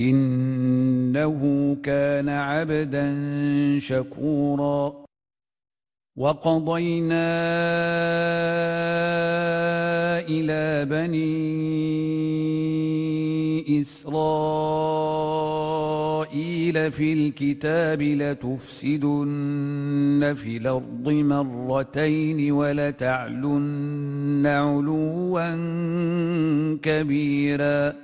إنه كان عبدا شكورا. وقضينا إلى بني إسرائيل في الكتاب لتفسدن في الأرض مرتين ولتعلن علوا كبيراً.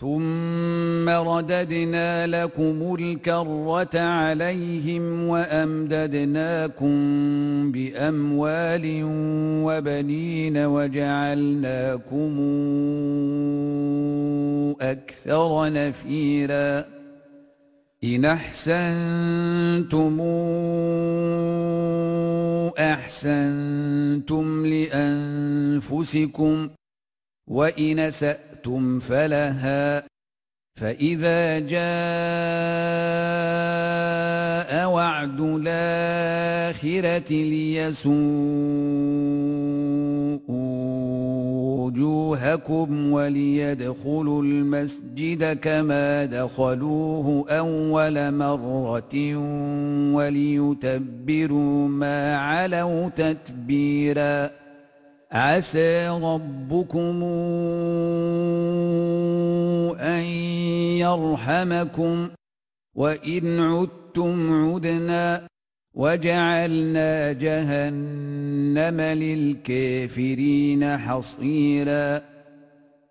ثم رددنا لكم الكرة عليهم وأمددناكم بأموال وبنين وجعلناكم أكثر نفيرا إن أحسنتم أحسنتم لأنفسكم وإن سأتم فلها فإذا جاء وعد الآخرة ليسوءوا وجوهكم وليدخلوا المسجد كما دخلوه أول مرة وليتبروا ما علوا تتبيراً عسى ربكم أن يرحمكم وإن عدتم عدنا وجعلنا جهنم للكافرين حصيراً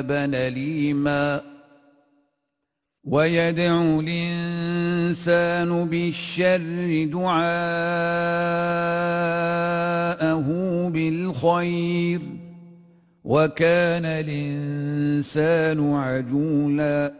عذابا أليما ويدعو الإنسان بالشر دعاءه بالخير وكان الإنسان عجولا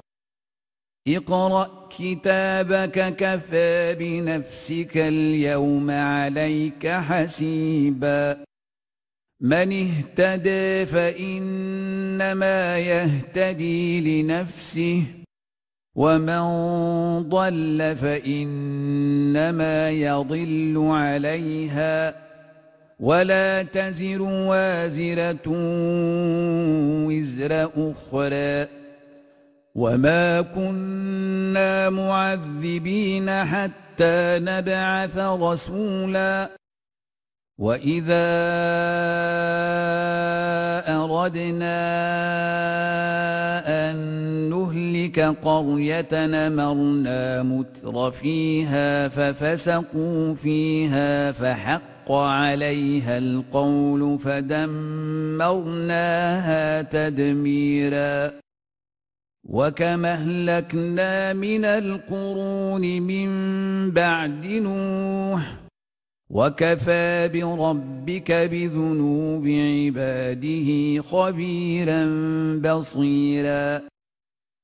اقرأ كتابك كفى بنفسك اليوم عليك حسيبا. من اهتدى فإنما يهتدي لنفسه ومن ضل فإنما يضل عليها. ولا تزر وازرة وزر أخرى. وما كنا معذبين حتى نبعث رسولا واذا اردنا ان نهلك قريه نمرنا متر فيها ففسقوا فيها فحق عليها القول فدمرناها تدميرا وكما أهلكنا من القرون من بعد نوح وكفى بربك بذنوب عباده خبيرا بصيرا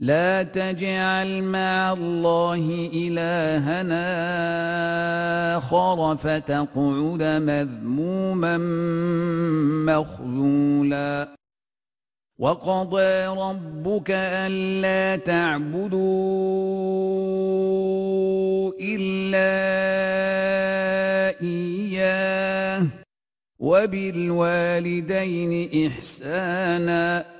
لا تجعل مع الله إلهنا آخر فتقعد مذموما مخذولا. وقضى ربك ألا تعبدوا إلا إياه وبالوالدين إحساناً.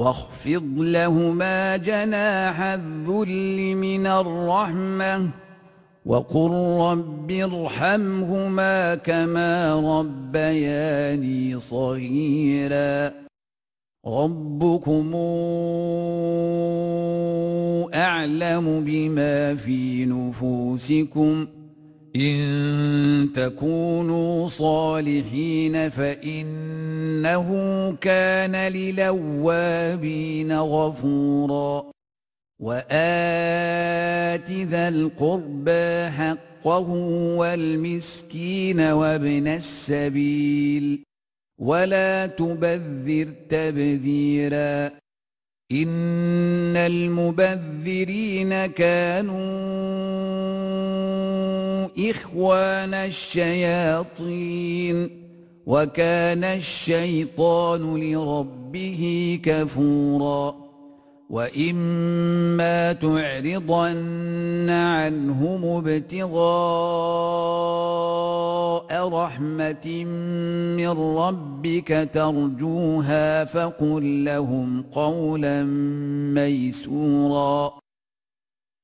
واخفض لهما جناح الذل من الرحمة وقل رب ارحمهما كما ربياني صغيرا. ربكم أعلم بما في نفوسكم. إن تكونوا صالحين فإنه كان للوابين غفورا. وآت ذا القربى حقه والمسكين وابن السبيل. ولا تبذر تبذيرا. إن المبذرين كانوا إخوان الشياطين وكان الشيطان لربه كفورا وإما تعرضن عنهم ابتغاء رحمة من ربك ترجوها فقل لهم قولا ميسورا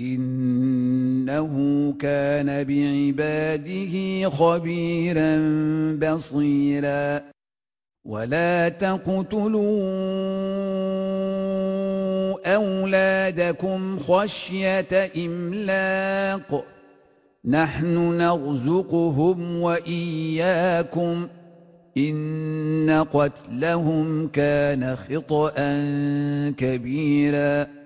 إنه كان بعباده خبيرا بصيرا. ولا تقتلوا أولادكم خشية إملاق. نحن نرزقهم وإياكم. إن قتلهم كان خطأ كبيراً.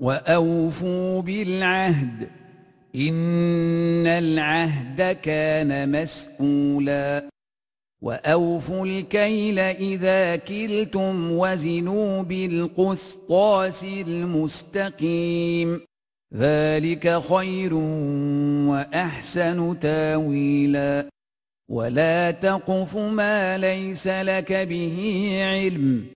وأوفوا بالعهد إن العهد كان مسؤولا وأوفوا الكيل إذا كلتم وزنوا بالقسطاس المستقيم ذلك خير وأحسن تاويلا ولا تقف ما ليس لك به علم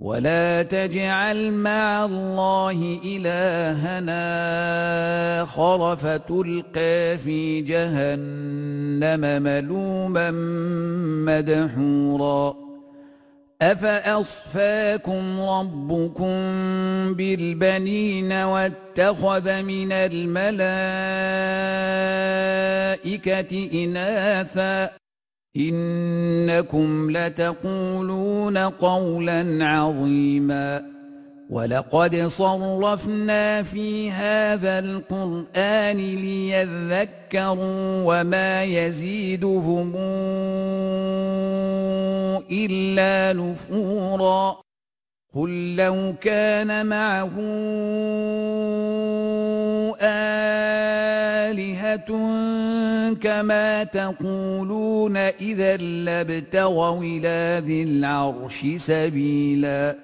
ولا تجعل مع الله إلهنا آخر فتلقى في جهنم ملوما مدحورا أفأصفاكم ربكم بالبنين واتخذ من الملائكة إناثا إنكم لتقولون قولا عظيما ولقد صرفنا في هذا القرآن ليذكروا وما يزيدهم إلا نفورا قل لو كان معه كما تقولون إذا لابتغوا إلى ذي العرش سبيلا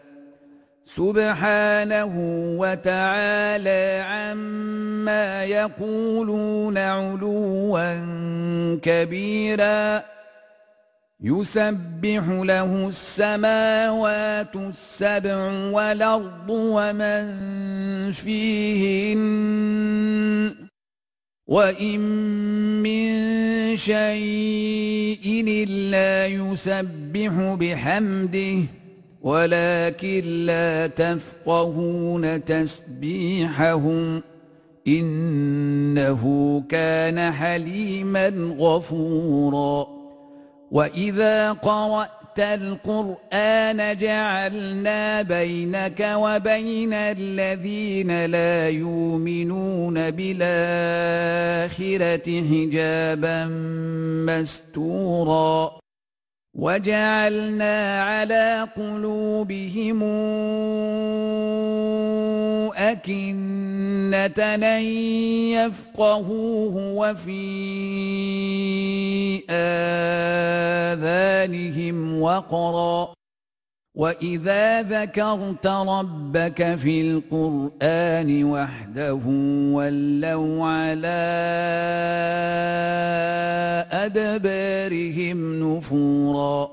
سبحانه وتعالى عما يقولون علوا كبيرا يسبح له السماوات السبع والأرض ومن فيهن وإن من شيء إلا يسبح بحمده ولكن لا تفقهون تسبيحهم إنه كان حليما غفورا وإذا قرأت قرأت القرآن جعلنا بينك وبين الذين لا يؤمنون بالآخرة حجابا مستورا. وجعلنا على قلوبهم أكنة أن يفقهوه وفي آذانهم وقرا. وإذا ذكرت ربك في القرآن وحده ولوا على أدبارهم نفورا.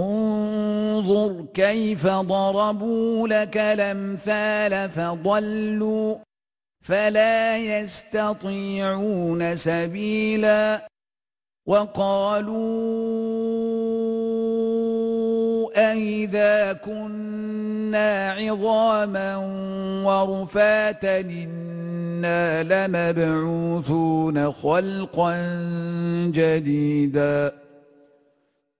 انظر كيف ضربوا لك الأمثال فضلوا فلا يستطيعون سبيلا وقالوا أئذا كنا عظاما ورفاتا إنا لمبعوثون خلقا جديدا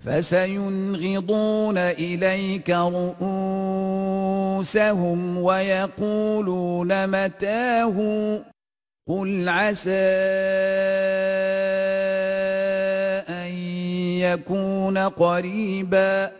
فسينغضون إليك رؤوسهم ويقولون متاه. قل عسى أن يكون قريبا.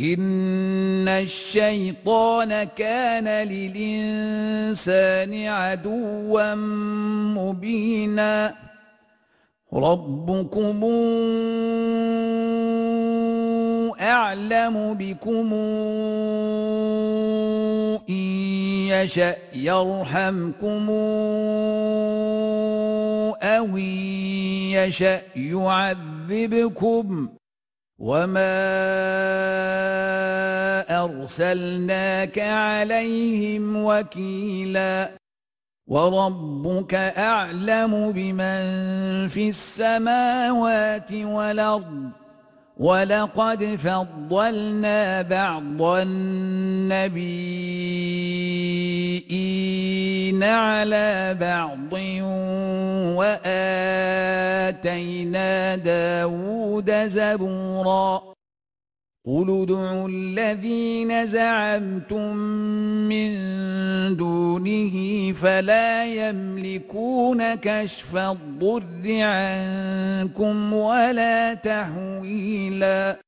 إن الشيطان كان للإنسان عدوا مبينا ربكم أعلم بكم إن يشأ يرحمكم أو إن يشأ يعذبكم وما أرسلناك عليهم وكيلا وربك أعلم بمن في السماوات والأرض ولقد فضلنا بعض النبيين على بعض وآتينا داود زبورا قل ادعوا الذين زعمتم من دونه فلا يملكون كشف الضر عنكم ولا تحويلا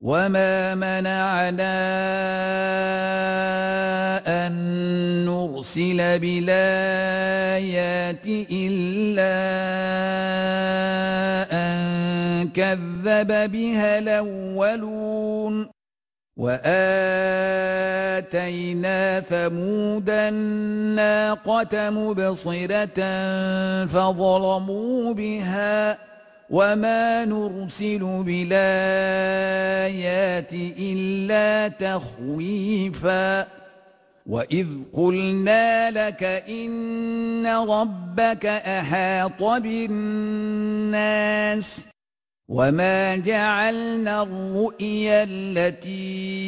وما منعنا أن نرسل بالآيات إلا أن كذب بها الأولون وآتينا ثمود الناقة مبصرة فظلموا بها وما نرسل بالآيات إلا تخويفا وإذ قلنا لك إن ربك أحاط بالناس وما جعلنا الرؤيا التي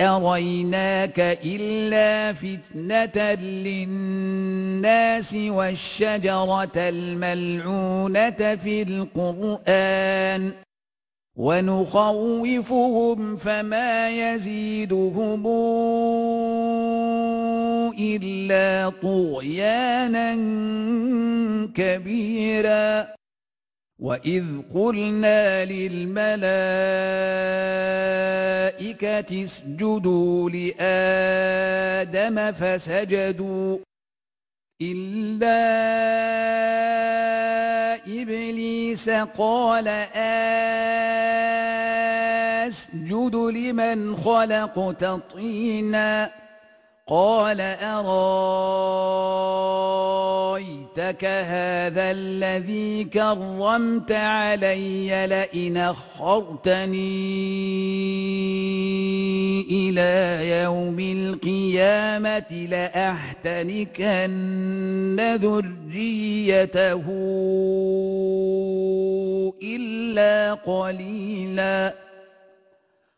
أريناك إلا فتنة للناس والشجرة الملعونة في القرآن ونخوفهم فما يزيدهم إلا طغيانا كبيراً وإذ قلنا للملائكة اسجدوا لآدم فسجدوا إلا إبليس قال أسجد لمن خلقت طيناً قال أرأيتك هذا الذي كرمت علي لئن أخرتني إلى يوم القيامة لأحتنكن ذريته إلا قليلاً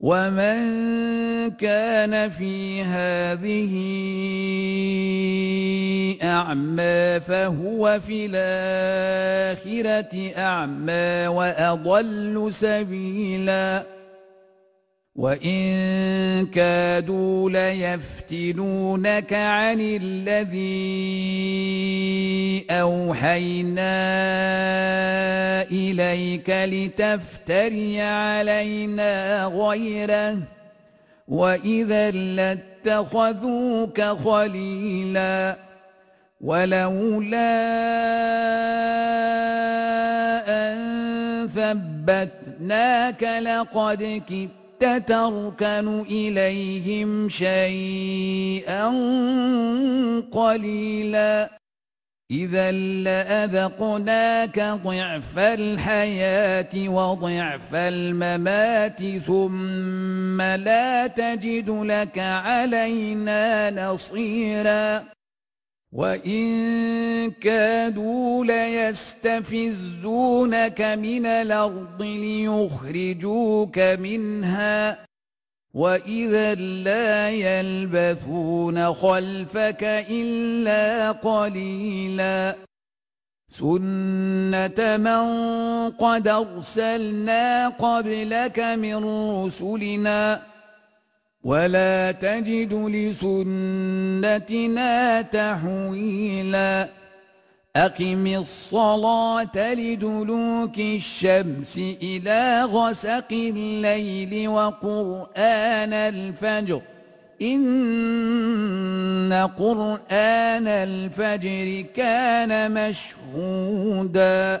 ومن كان في هذه أعمى فهو في الآخرة أعمى وأضل سبيلاً وإن كادوا ليفتنونك عن الذي أوحينا إليك لتفتري علينا غيره وإذا لاتخذوك خليلا ولولا أن ثبتناك لقد كدت تركن إليهم شيئا قليلا. إذا لأذقناك ضعف الحياة وضعف الممات ثم لا تجد لك علينا نصيراً. وإن كادوا ليستفزونك من الأرض ليخرجوك منها وإذا لا يلبثون خلفك إلا قليلا سنة من قد أرسلنا قبلك من رسلنا ولا تجد لسنتنا تحويلا. أقم الصلاة لدلوك الشمس إلى غسق الليل وقرآن الفجر. إن قرآن الفجر كان مشهوداً.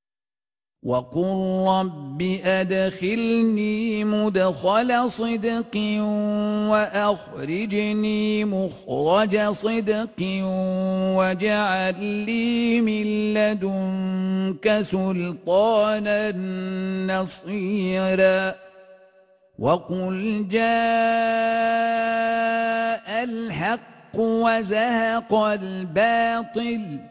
وقل رب أدخلني مدخل صدق وأخرجني مخرج صدق واجعل لي من لدنك سلطانا نصيرا وقل جاء الحق وزهق الباطل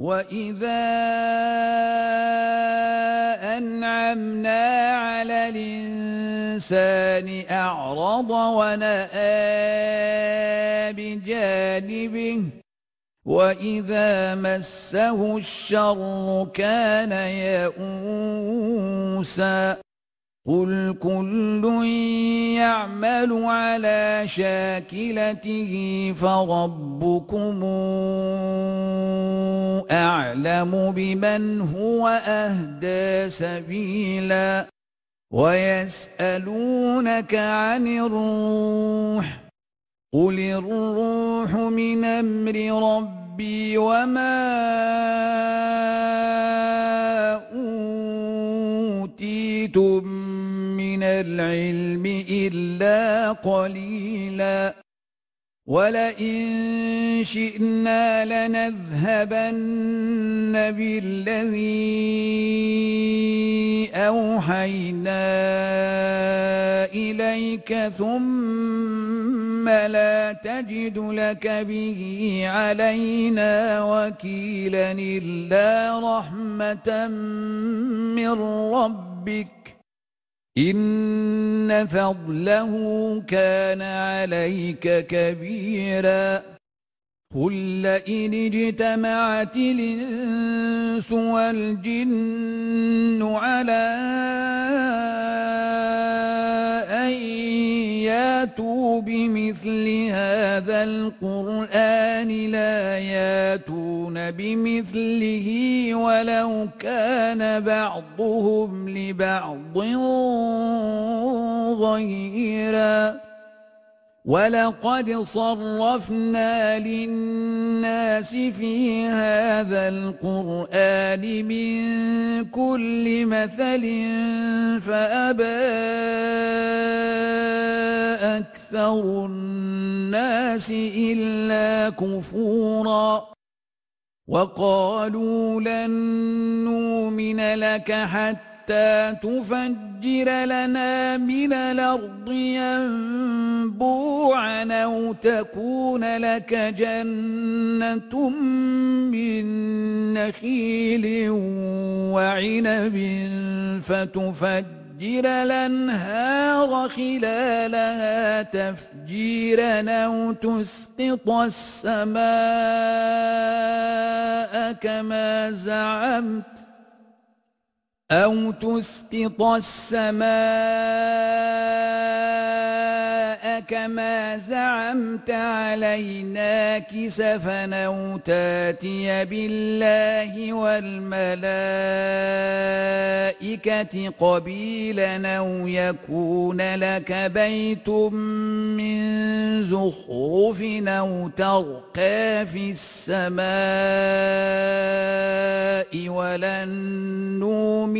وإذا أنعمنا على الإنسان أعرض ونأى بجانبه وإذا مسه الشر كان يئوسا قل كل يعمل على شاكلته فربكم أعلم بمن هو أهدى سبيلا ويسألونك عن الروح قل الروح من أمر ربي وما أوتيتم من العلم إلا قليلا ولئن شئنا لنذهبن بالذي أوحينا إليك ثم لا تجد لك به علينا وكيلا إلا رحمة من ربك إن فضله كان عليك كبيرا. قل لئن اجتمعت الإنس والجن على أن ياتوا بمثل هذا القرآن لا ياتون بمثله ولو كان بعضهم لبعض ظهيراً ولقد صرفنا للناس في هذا القرآن من كل مثل فأبى أكثر الناس إلا كفورا وقالوا لن نؤمن لك حتى حتى تفجر لنا من الأرض ينبوعا أو تكون لك جنة من نخيل وعنب فتفجر الأنهار خلالها تفجيرا أو تسقط السماء كما زعمت أو تسقط السماء كما زعمت علينا كسفا أو تأتي بالله والملائكة قبيلا أو يكون لك بيت من زخرف أو ترقى في السماء ولن نؤمن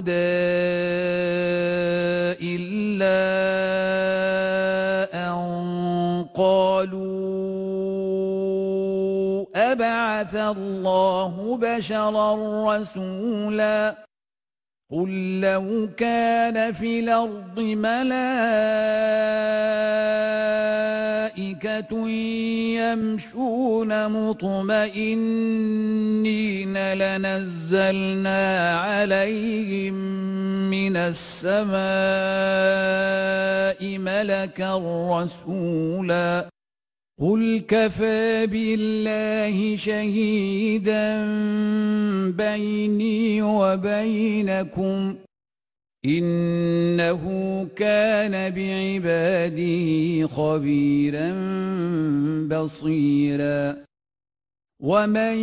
الهدى إلا أن قالوا أبعث الله بشرا رسولا قل لو كان في الأرض ملائكة يمشون مطمئنين لنزلنا عليهم من السماء ملكا رسولا قل كفى بالله شهيدا بيني وبينكم إنه كان بعباده خبيرا بصيراً. ومن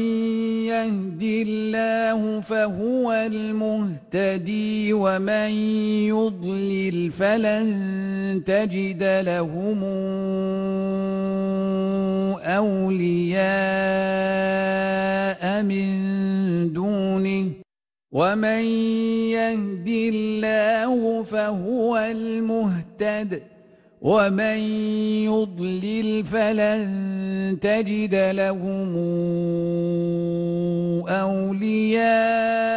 يهد الله فهو المهتدي ومن يضلل فلن تجد لهم اولياء من دونه. ومن يهد الله فهو المهتد ومن يضلل فلن تجد لهم أولياء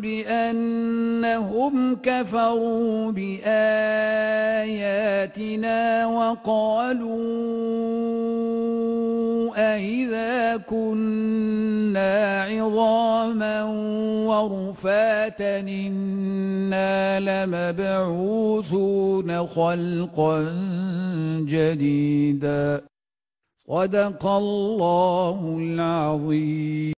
بأنهم كفروا بآياتنا وقالوا أئذا كنا عظاما ورفاتا إنا لمبعوثون خلقا جديدا. صدق الله العظيم.